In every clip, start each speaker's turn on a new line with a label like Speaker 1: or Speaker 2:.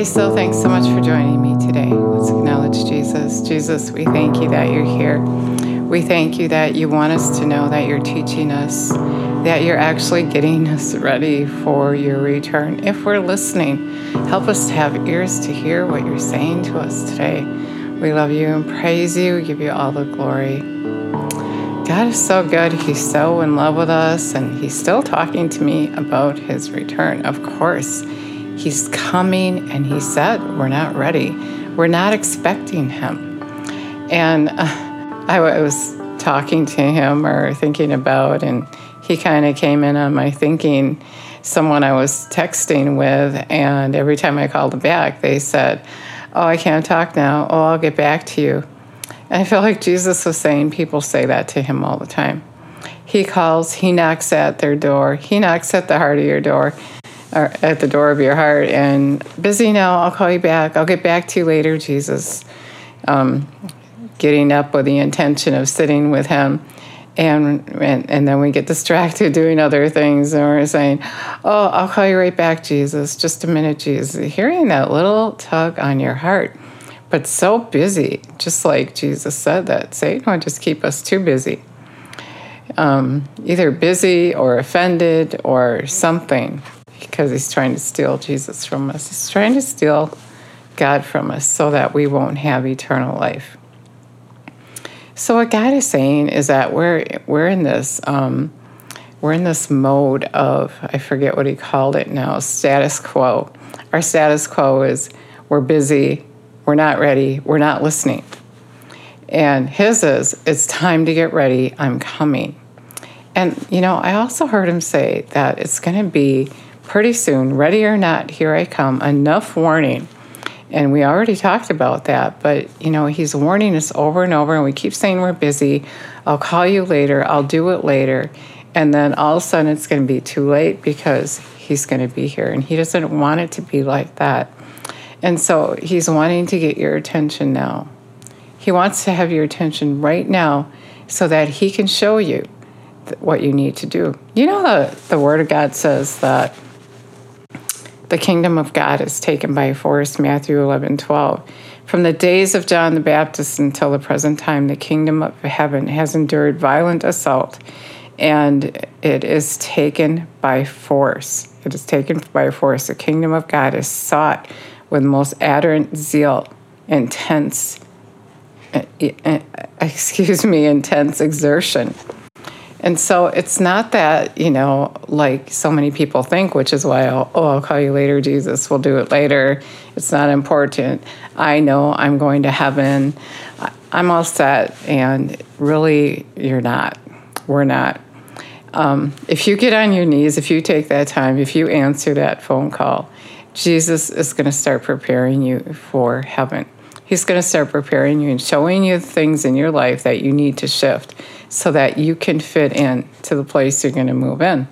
Speaker 1: Hey, so thanks so much for joining me today. Let's acknowledge Jesus. Jesus, we thank you that you're here. We thank you that you want us to know that you're teaching us, that you're actually getting us ready for your return. If we're listening, help us to have ears to hear what you're saying to us today. We love you and praise you. We give you all the glory. God is so good. He's so in love with us, and He's still talking to me about His return. Of course, He's coming, and He said, We're not ready. We're not expecting Him. And uh, I was talking to Him or thinking about, and He kind of came in on my thinking. Someone I was texting with, and every time I called them back, they said, Oh, I can't talk now. Oh, I'll get back to you. And I feel like Jesus was saying people say that to him all the time. He calls, he knocks at their door, he knocks at the heart of your door, at the door of your heart, and busy now, I'll call you back, I'll get back to you later, Jesus. Um, getting up with the intention of sitting with him. And, and, and then we get distracted doing other things, and we're saying, Oh, I'll call you right back, Jesus. Just a minute, Jesus. Hearing that little tug on your heart but so busy, just like Jesus said that Satan would just keep us too busy. Um, either busy or offended or something, because he's trying to steal Jesus from us. He's trying to steal God from us so that we won't have eternal life. So what God is saying is that we're we're in this um, we're in this mode of I forget what he called it now status quo. Our status quo is we're busy, we're not ready. We're not listening. And his is, it's time to get ready. I'm coming. And, you know, I also heard him say that it's going to be pretty soon, ready or not, here I come, enough warning. And we already talked about that, but, you know, he's warning us over and over, and we keep saying we're busy. I'll call you later. I'll do it later. And then all of a sudden it's going to be too late because he's going to be here. And he doesn't want it to be like that. And so he's wanting to get your attention now. He wants to have your attention right now so that he can show you what you need to do. You know, the, the Word of God says that the kingdom of God is taken by force, Matthew 11 12. From the days of John the Baptist until the present time, the kingdom of heaven has endured violent assault, and it is taken by force. It is taken by force. The kingdom of God is sought with most ardent zeal, intense, uh, uh, excuse me, intense exertion. And so it's not that, you know, like so many people think, which is why, I'll, oh, I'll call you later, Jesus, we'll do it later. It's not important. I know I'm going to heaven. I'm all set. And really, you're not. We're not. Um, if you get on your knees, if you take that time, if you answer that phone call, Jesus is going to start preparing you for heaven. He's going to start preparing you and showing you things in your life that you need to shift so that you can fit in to the place you're going to move in.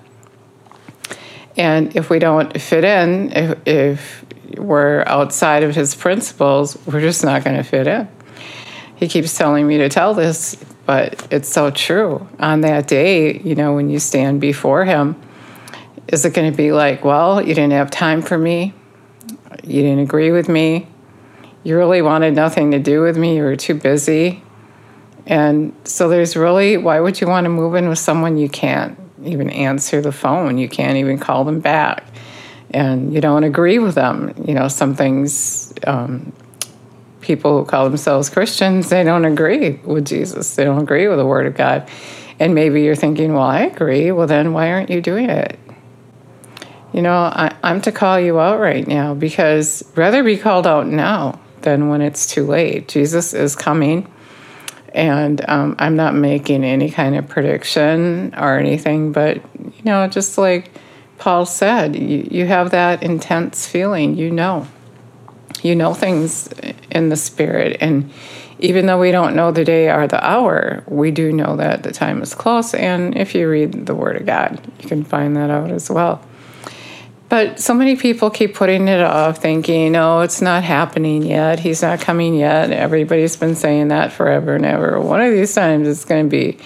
Speaker 1: And if we don't fit in, if, if we're outside of his principles, we're just not going to fit in. He keeps telling me to tell this, but it's so true. On that day, you know, when you stand before him, is it going to be like, well, you didn't have time for me? You didn't agree with me? You really wanted nothing to do with me? You were too busy? And so there's really, why would you want to move in with someone you can't even answer the phone? You can't even call them back. And you don't agree with them. You know, some things, um, people who call themselves Christians, they don't agree with Jesus. They don't agree with the Word of God. And maybe you're thinking, well, I agree. Well, then why aren't you doing it? You know, I, I'm to call you out right now because rather be called out now than when it's too late. Jesus is coming, and um, I'm not making any kind of prediction or anything, but, you know, just like Paul said, you, you have that intense feeling, you know. You know things in the spirit, and even though we don't know the day or the hour, we do know that the time is close. And if you read the Word of God, you can find that out as well. But so many people keep putting it off, thinking, oh, it's not happening yet. He's not coming yet. Everybody's been saying that forever and ever. One of these times it's going to be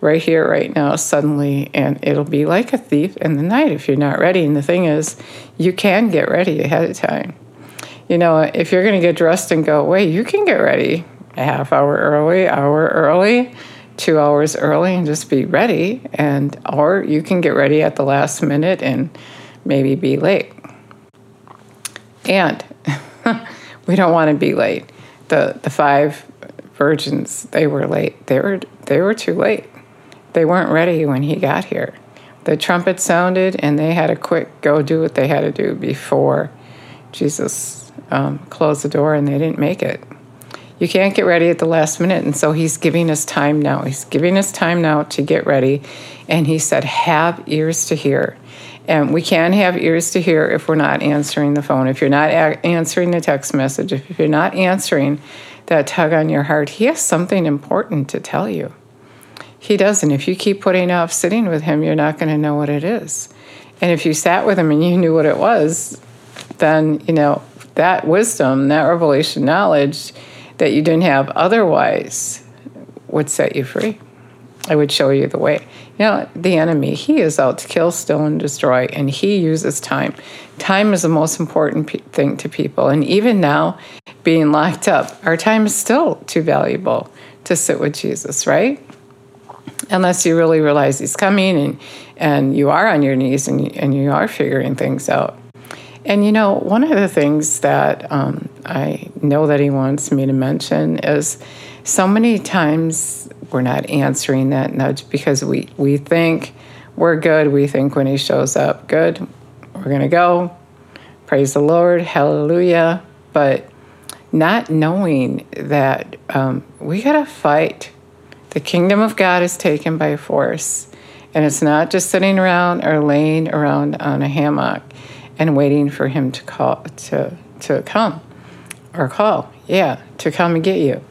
Speaker 1: right here, right now, suddenly, and it'll be like a thief in the night if you're not ready. And the thing is, you can get ready ahead of time. You know, if you're going to get dressed and go away, you can get ready a half hour early, hour early, two hours early, and just be ready. And or you can get ready at the last minute and maybe be late. And we don't want to be late. The the five virgins, they were late. They were they were too late. They weren't ready when he got here. The trumpet sounded, and they had to quick go do what they had to do before Jesus um, closed the door, and they didn't make it. You can't get ready at the last minute, and so he's giving us time now. He's giving us time now to get ready, and he said, "Have ears to hear." And we can't have ears to hear if we're not answering the phone, if you're not a- answering the text message, if you're not answering that tug on your heart. He has something important to tell you. He doesn't. If you keep putting off sitting with him, you're not going to know what it is. And if you sat with him and you knew what it was, then, you know, that wisdom, that revelation knowledge that you didn't have otherwise would set you free. I would show you the way. You know, the enemy, he is out to kill, steal, and destroy, and he uses time. Time is the most important pe- thing to people. And even now, being locked up, our time is still too valuable to sit with Jesus, right? Unless you really realize he's coming and, and you are on your knees and, and you are figuring things out. And you know, one of the things that um, I know that he wants me to mention is so many times we're not answering that nudge because we, we think we're good. We think when he shows up, good, we're going to go. Praise the Lord, hallelujah. But not knowing that um, we got to fight. The kingdom of God is taken by force. And it's not just sitting around or laying around on a hammock and waiting for him to call to to come or call. Yeah, to come and get you.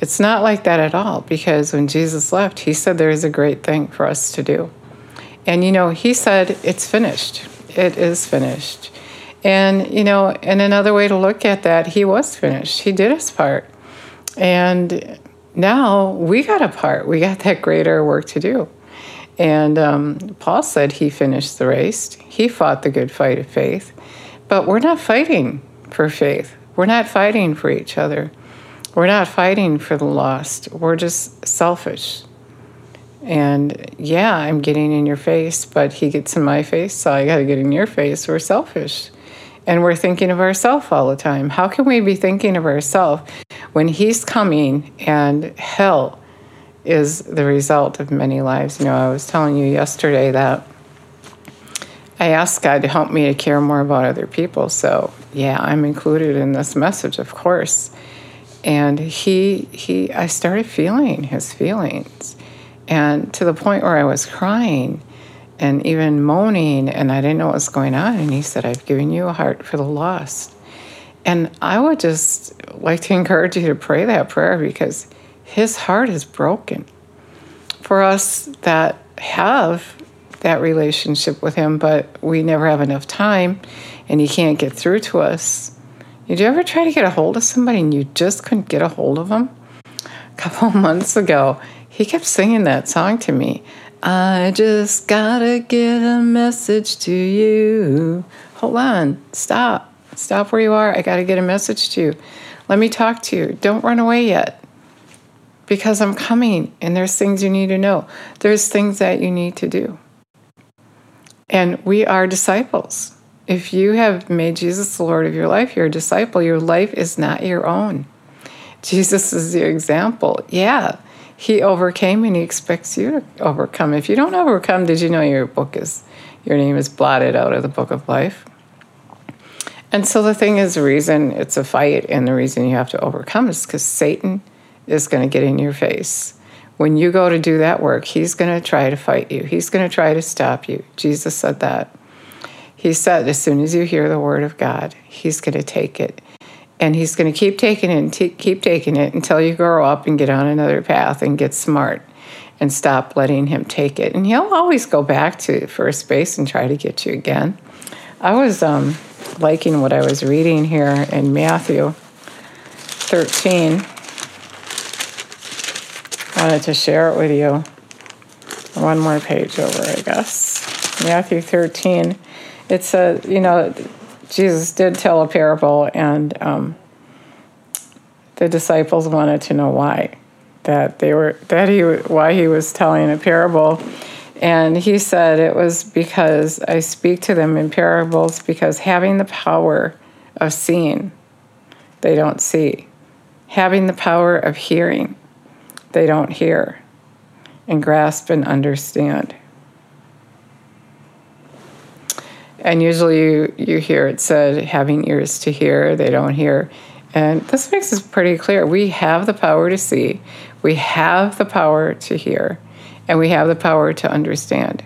Speaker 1: It's not like that at all because when Jesus left, he said there is a great thing for us to do. And you know, he said it's finished. It is finished. And you know, and another way to look at that, he was finished. He did his part. And now we got a part. We got that greater work to do. And um, Paul said he finished the race, he fought the good fight of faith. But we're not fighting for faith, we're not fighting for each other, we're not fighting for the lost. We're just selfish. And yeah, I'm getting in your face, but he gets in my face, so I got to get in your face. We're selfish. And we're thinking of ourselves all the time. How can we be thinking of ourselves when he's coming and hell is the result of many lives. You know, I was telling you yesterday that I asked God to help me to care more about other people. So, yeah, I'm included in this message, of course. And he he I started feeling his feelings. And to the point where I was crying and even moaning and I didn't know what was going on and he said, "I've given you a heart for the lost." And I would just like to encourage you to pray that prayer because his heart is broken. For us that have that relationship with him, but we never have enough time and he can't get through to us. Did you ever try to get a hold of somebody and you just couldn't get a hold of them? A couple months ago, he kept singing that song to me. I just gotta get a message to you. Hold on, stop. Stop where you are. I gotta get a message to you. Let me talk to you. Don't run away yet because I'm coming and there's things you need to know. There's things that you need to do. And we are disciples. If you have made Jesus the Lord of your life, you're a disciple. Your life is not your own. Jesus is the example. Yeah, he overcame and he expects you to overcome. If you don't overcome, did you know your book is your name is blotted out of the book of life? And so the thing is, the reason it's a fight and the reason you have to overcome is because Satan is going to get in your face. When you go to do that work, he's going to try to fight you. He's going to try to stop you. Jesus said that. He said, as soon as you hear the word of God, he's going to take it. And he's going to keep taking it and t- keep taking it until you grow up and get on another path and get smart and stop letting him take it. And he'll always go back to first base and try to get you again. I was um, liking what I was reading here in Matthew 13 wanted to share it with you. One more page over, I guess. Matthew 13. It says, you know, Jesus did tell a parable, and um, the disciples wanted to know why that they were that he why he was telling a parable and he said it was because I speak to them in parables because having the power of seeing they don't see having the power of hearing they don't hear and grasp and understand. And usually you, you hear it said having ears to hear they don't hear. And this makes it pretty clear. We have the power to see. We have the power to hear, and we have the power to understand.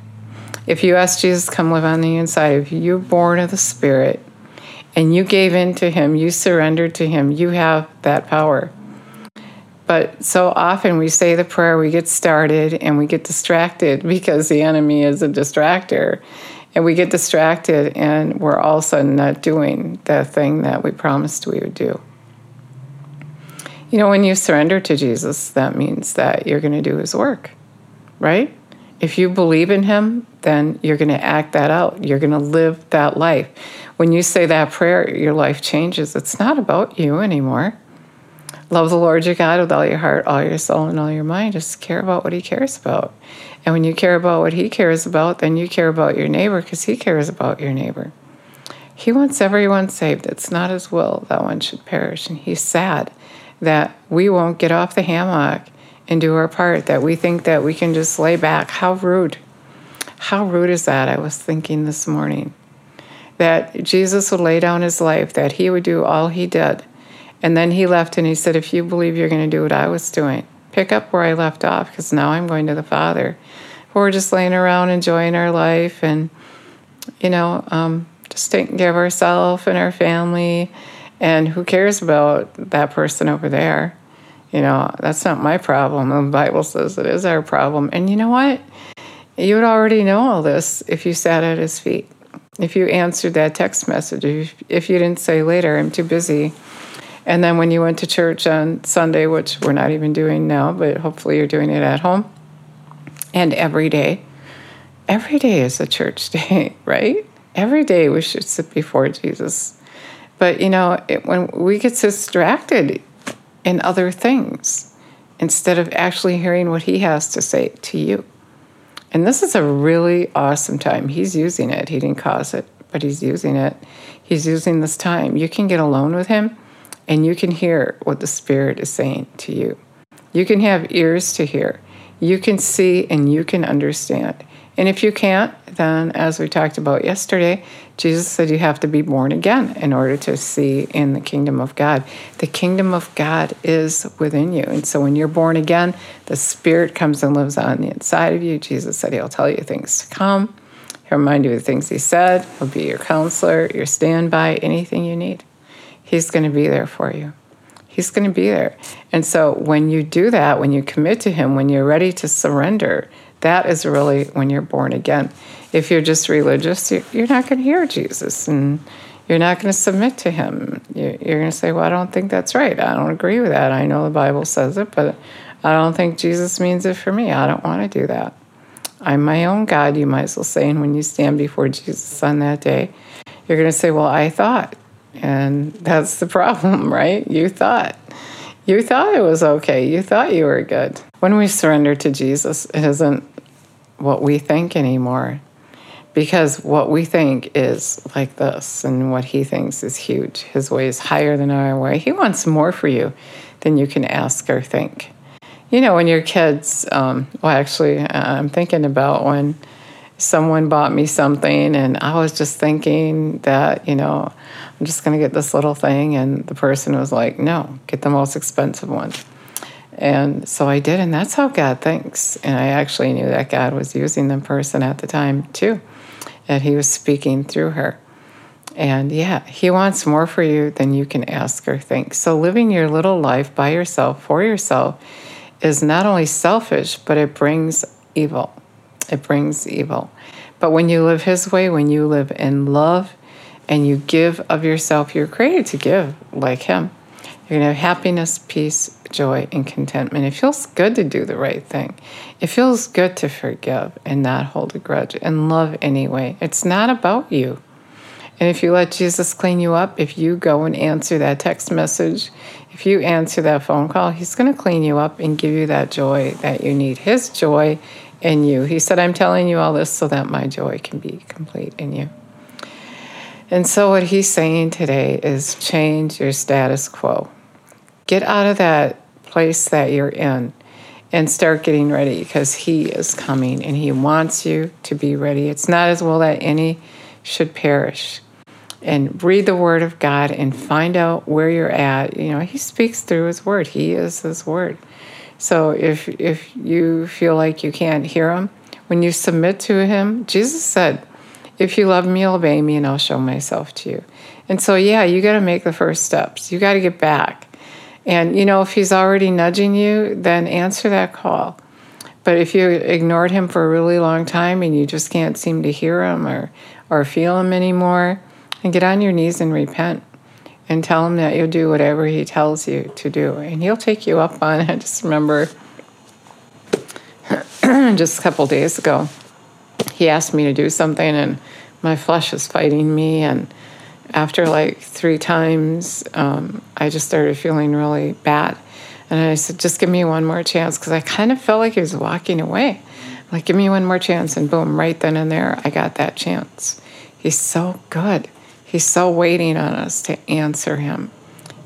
Speaker 1: If you ask Jesus, come live on the inside, if you're born of the Spirit. And you gave in to Him, you surrendered to Him, you have that power. But so often we say the prayer, we get started, and we get distracted because the enemy is a distractor. And we get distracted, and we're all of a sudden not doing the thing that we promised we would do. You know, when you surrender to Jesus, that means that you're going to do his work, right? If you believe in him, then you're going to act that out. You're going to live that life. When you say that prayer, your life changes. It's not about you anymore. Love the Lord your God with all your heart, all your soul, and all your mind. Just care about what he cares about. And when you care about what he cares about, then you care about your neighbor because he cares about your neighbor. He wants everyone saved. It's not his will that one should perish. And he's sad that we won't get off the hammock and do our part, that we think that we can just lay back. How rude. How rude is that? I was thinking this morning. That Jesus would lay down his life, that he would do all he did. And then he left and he said, If you believe you're going to do what I was doing, pick up where I left off, because now I'm going to the Father. We're just laying around enjoying our life and, you know, um, just taking care of ourselves and our family and who cares about that person over there? You know, that's not my problem. The Bible says it is our problem. And you know what? You would already know all this if you sat at his feet. If you answered that text message, if, if you didn't say later, I'm too busy. And then when you went to church on Sunday, which we're not even doing now, but hopefully you're doing it at home, and every day, every day is a church day, right? Every day we should sit before Jesus but you know, it, when we get distracted in other things instead of actually hearing what he has to say to you. And this is a really awesome time. He's using it. He didn't cause it, but he's using it. He's using this time. You can get alone with him and you can hear what the Spirit is saying to you. You can have ears to hear. You can see and you can understand. And if you can't, then as we talked about yesterday, Jesus said you have to be born again in order to see in the kingdom of God. The kingdom of God is within you. And so when you're born again, the Spirit comes and lives on the inside of you. Jesus said he'll tell you things to come, he'll remind you of the things he said, he'll be your counselor, your standby, anything you need. He's going to be there for you. He's going to be there. And so when you do that, when you commit to him, when you're ready to surrender, that is really when you're born again. If you're just religious, you're not going to hear Jesus and you're not going to submit to him. You're going to say, Well, I don't think that's right. I don't agree with that. I know the Bible says it, but I don't think Jesus means it for me. I don't want to do that. I'm my own God, you might as well say. And when you stand before Jesus on that day, you're going to say, Well, I thought. And that's the problem, right? You thought. You thought it was okay. You thought you were good. When we surrender to Jesus, it isn't what we think anymore. Because what we think is like this, and what he thinks is huge. His way is higher than our way. He wants more for you than you can ask or think. You know, when your kids, um, well, actually, I'm thinking about when someone bought me something, and I was just thinking that, you know, I'm just going to get this little thing. And the person was like, no, get the most expensive one. And so I did, and that's how God thinks. And I actually knew that God was using the person at the time too, and He was speaking through her. And yeah, He wants more for you than you can ask or think. So living your little life by yourself, for yourself, is not only selfish, but it brings evil. It brings evil. But when you live His way, when you live in love, and you give of yourself, you're created to give like Him. You're going to have happiness, peace, joy, and contentment. It feels good to do the right thing. It feels good to forgive and not hold a grudge and love anyway. It's not about you. And if you let Jesus clean you up, if you go and answer that text message, if you answer that phone call, He's going to clean you up and give you that joy that you need. His joy in you. He said, I'm telling you all this so that my joy can be complete in you. And so, what He's saying today is change your status quo. Get out of that place that you're in and start getting ready because He is coming and He wants you to be ready. It's not as well that any should perish and read the Word of God and find out where you're at. You know, He speaks through His Word. He is His Word. So if if you feel like you can't hear Him, when you submit to Him, Jesus said, "If you love me, obey me, and I'll show myself to you." And so, yeah, you got to make the first steps. You got to get back. And you know, if He's already nudging you, then answer that call. But if you ignored Him for a really long time and you just can't seem to hear Him or or feel Him anymore, and get on your knees and repent and tell him that you'll do whatever he tells you to do and he'll take you up on it I just remember just a couple days ago he asked me to do something and my flesh was fighting me and after like three times um, i just started feeling really bad and i said just give me one more chance because i kind of felt like he was walking away like give me one more chance and boom right then and there i got that chance he's so good He's so waiting on us to answer him.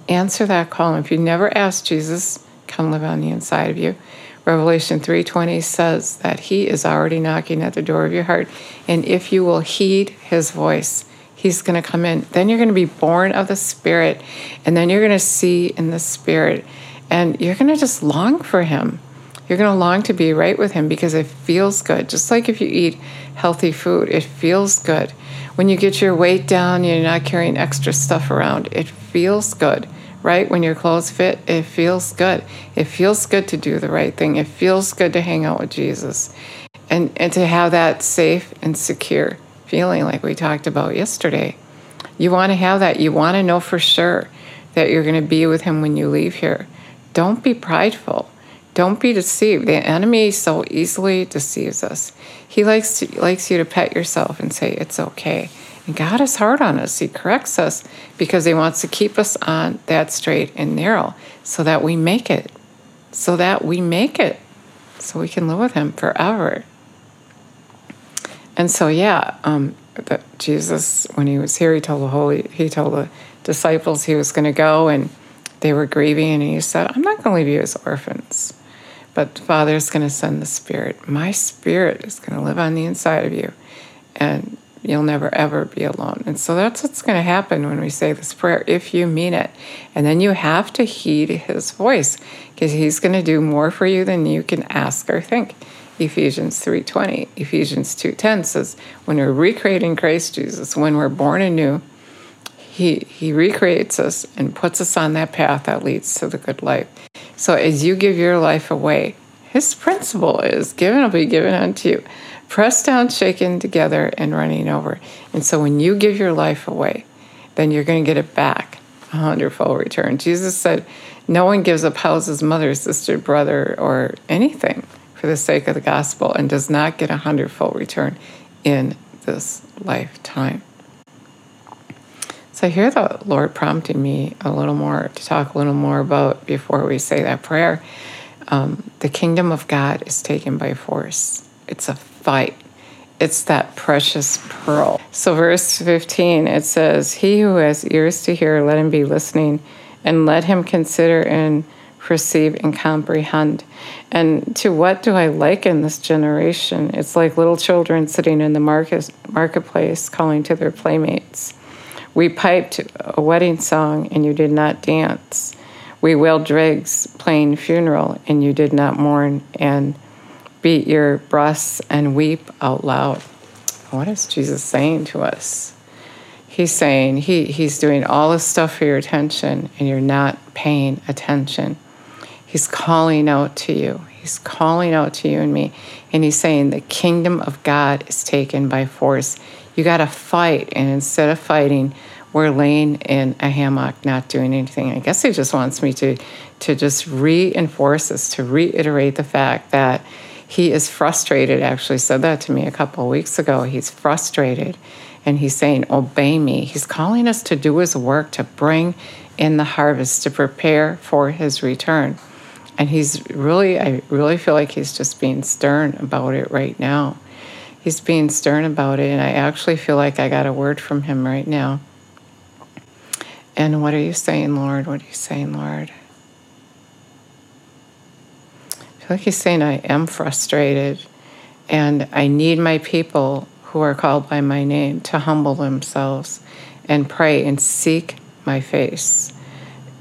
Speaker 1: Answer that call. if you never asked Jesus, come live on the inside of you. Revelation 3:20 says that he is already knocking at the door of your heart and if you will heed his voice, he's going to come in. Then you're going to be born of the spirit and then you're going to see in the spirit and you're going to just long for him. You're going to long to be right with him because it feels good. Just like if you eat healthy food, it feels good. When you get your weight down, you're not carrying extra stuff around. It feels good, right? When your clothes fit, it feels good. It feels good to do the right thing. It feels good to hang out with Jesus and, and to have that safe and secure feeling like we talked about yesterday. You want to have that. You want to know for sure that you're going to be with Him when you leave here. Don't be prideful. Don't be deceived. The enemy so easily deceives us. He likes to, likes you to pet yourself and say it's okay. And God is hard on us. He corrects us because He wants to keep us on that straight and narrow so that we make it. So that we make it. So we can live with Him forever. And so, yeah, um, the, Jesus, when He was here, He told the Holy, He told the disciples He was going to go, and they were grieving, and He said, "I'm not going to leave you as orphans." But the Father is going to send the Spirit. My Spirit is going to live on the inside of you, and you'll never ever be alone. And so that's what's going to happen when we say this prayer, if you mean it. And then you have to heed His voice, because He's going to do more for you than you can ask or think. Ephesians 3:20, Ephesians 2:10 says, when we're recreating Christ Jesus, when we're born anew, he, he recreates us and puts us on that path that leads to the good life. So as you give your life away, his principle is given will be given unto you, pressed down, shaken together, and running over. And so when you give your life away, then you're going to get it back, a hundredfold return. Jesus said, No one gives up houses, mother, sister, brother, or anything for the sake of the gospel and does not get a hundredfold return in this lifetime. So I hear the Lord prompting me a little more to talk a little more about before we say that prayer. Um, the kingdom of God is taken by force. It's a fight. It's that precious pearl. So, verse 15, it says, He who has ears to hear, let him be listening, and let him consider and perceive and comprehend. And to what do I liken this generation? It's like little children sitting in the market, marketplace calling to their playmates. We piped a wedding song and you did not dance. We wailed dregs playing funeral and you did not mourn and beat your breasts and weep out loud. What is Jesus saying to us? He's saying he, he's doing all this stuff for your attention and you're not paying attention. He's calling out to you. He's calling out to you and me. And he's saying the kingdom of God is taken by force. You got to fight. And instead of fighting, we're laying in a hammock, not doing anything. I guess he just wants me to, to just reinforce this, to reiterate the fact that he is frustrated. Actually, said that to me a couple of weeks ago. He's frustrated, And he's saying, Obey me. He's calling us to do his work, to bring in the harvest, to prepare for his return. And he's really, I really feel like he's just being stern about it right now. He's being stern about it. And I actually feel like I got a word from him right now. And what are you saying, Lord? What are you saying, Lord? I feel like he's saying, I am frustrated and I need my people who are called by my name to humble themselves and pray and seek my face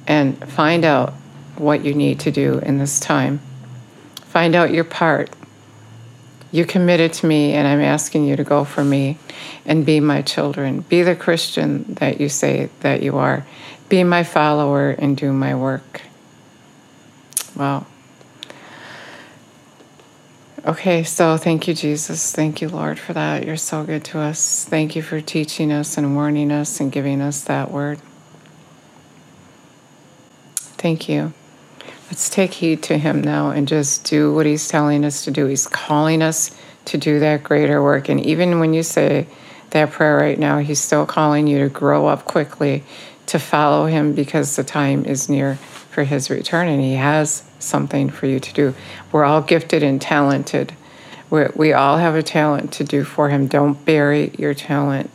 Speaker 1: and find out what you need to do in this time. Find out your part. You committed to me, and I'm asking you to go for me and be my children. Be the Christian that you say that you are. Be my follower and do my work. Wow. Okay, so thank you, Jesus. Thank you, Lord, for that. You're so good to us. Thank you for teaching us and warning us and giving us that word. Thank you. Let's take heed to Him now and just do what He's telling us to do. He's calling us to do that greater work. And even when you say that prayer right now, He's still calling you to grow up quickly, to follow Him because the time is near for His return and He has something for you to do. We're all gifted and talented. We're, we all have a talent to do for Him. Don't bury your talent.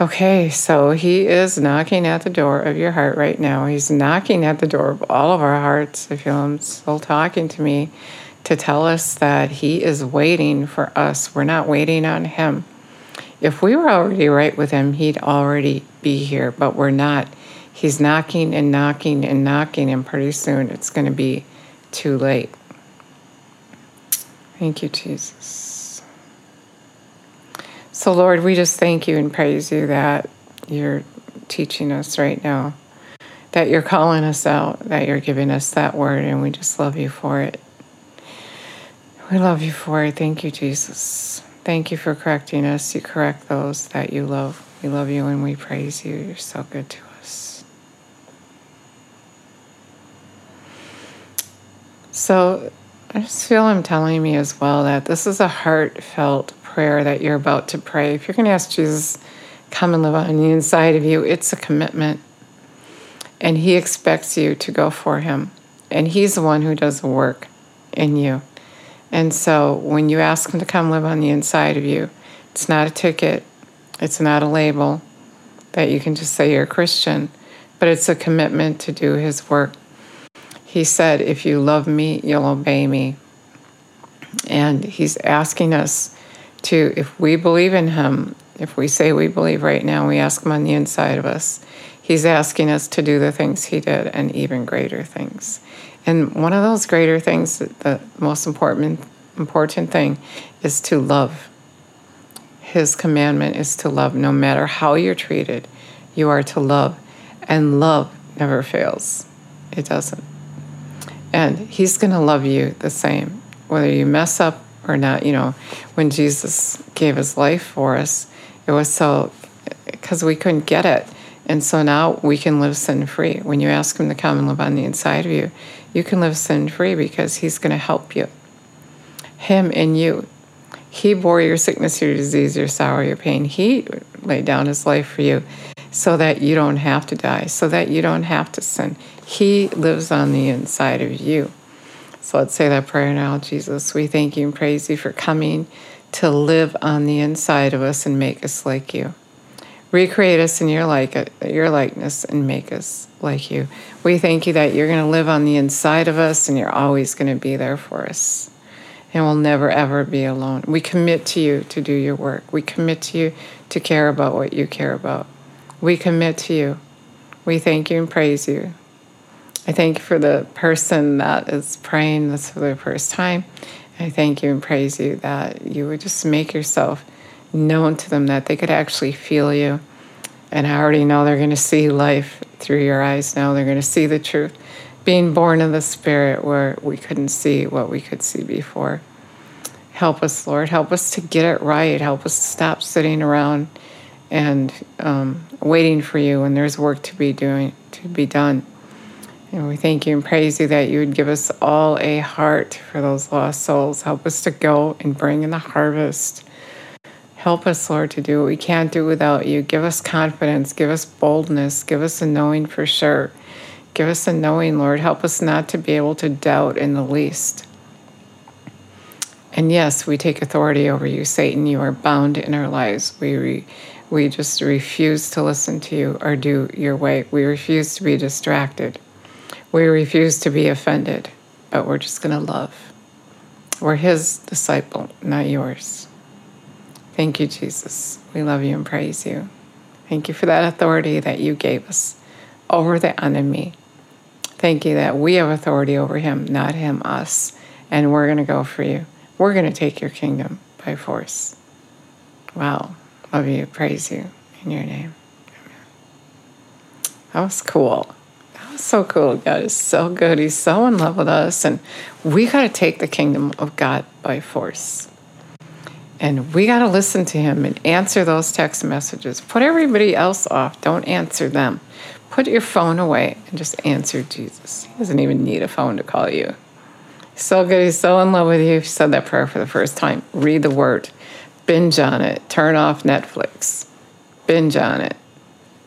Speaker 1: Okay, so He is knocking at the door of your heart right now. He's knocking at the door of all of our hearts. I feel Him still talking to me to tell us that He is waiting for us. We're not waiting on Him. If we were already right with Him, He'd already be here, but we're not. He's knocking and knocking and knocking, and pretty soon it's going to be too late. Thank you, Jesus. So, Lord, we just thank you and praise you that you're teaching us right now, that you're calling us out, that you're giving us that word, and we just love you for it. We love you for it. Thank you, Jesus. Thank you for correcting us. You correct those that you love. We love you and we praise you. You're so good to us. So I just feel him telling me as well that this is a heartfelt prayer that you're about to pray. If you're going to ask Jesus, come and live on the inside of you, it's a commitment. And he expects you to go for him. And he's the one who does the work in you. And so when you ask him to come live on the inside of you, it's not a ticket, it's not a label that you can just say you're a Christian, but it's a commitment to do his work he said, If you love me, you'll obey me. And he's asking us to, if we believe in him, if we say we believe right now, we ask him on the inside of us, he's asking us to do the things he did and even greater things. And one of those greater things, the most important important thing is to love. His commandment is to love no matter how you're treated. You are to love. And love never fails. It doesn't. And He's going to love you the same, whether you mess up or not. You know, when Jesus gave His life for us, it was so because we couldn't get it. And so now we can live sin free. When you ask Him to come and live on the inside of you, you can live sin free because He's going to help you. Him and you. He bore your sickness, your disease, your sorrow, your pain. He laid down His life for you so that you don't have to die, so that you don't have to sin. He lives on the inside of you. So let's say that prayer now. Jesus, we thank you and praise you for coming to live on the inside of us and make us like you. Recreate us in your like your likeness and make us like you. We thank you that you're going to live on the inside of us and you're always going to be there for us. And we'll never ever be alone. We commit to you to do your work. We commit to you to care about what you care about. We commit to you. We thank you and praise you. I thank you for the person that is praying this for the first time. I thank you and praise you that you would just make yourself known to them, that they could actually feel you. And I already know they're going to see life through your eyes now. They're going to see the truth. Being born of the Spirit where we couldn't see what we could see before. Help us, Lord. Help us to get it right. Help us to stop sitting around and um, waiting for you when there's work to be doing to be done. And we thank you and praise you that you would give us all a heart for those lost souls. Help us to go and bring in the harvest. Help us, Lord, to do what we can't do without you. Give us confidence. Give us boldness. Give us a knowing for sure. Give us a knowing, Lord. Help us not to be able to doubt in the least. And yes, we take authority over you, Satan. You are bound in our lives. We, re, we just refuse to listen to you or do your way. We refuse to be distracted. We refuse to be offended, but we're just going to love. We're his disciple, not yours. Thank you, Jesus. We love you and praise you. Thank you for that authority that you gave us over the enemy. Thank you that we have authority over him, not him, us. And we're going to go for you. We're going to take your kingdom by force. Wow. Love you. Praise you in your name. That was cool. That was so cool. God is so good. He's so in love with us. And we got to take the kingdom of God by force. And we got to listen to him and answer those text messages. Put everybody else off. Don't answer them. Put your phone away and just answer Jesus. He doesn't even need a phone to call you. So good. He's so in love with you. If you said that prayer for the first time, read the word, binge on it, turn off Netflix, binge on it,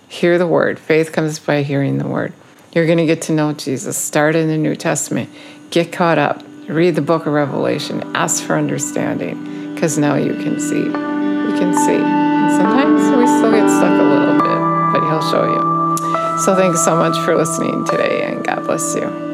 Speaker 1: hear the word. Faith comes by hearing the word. You're going to get to know Jesus. Start in the New Testament. Get caught up. Read the book of Revelation. Ask for understanding because now you can see. You can see. And sometimes we still get stuck a little bit, but He'll show you. So thanks so much for listening today, and God bless you.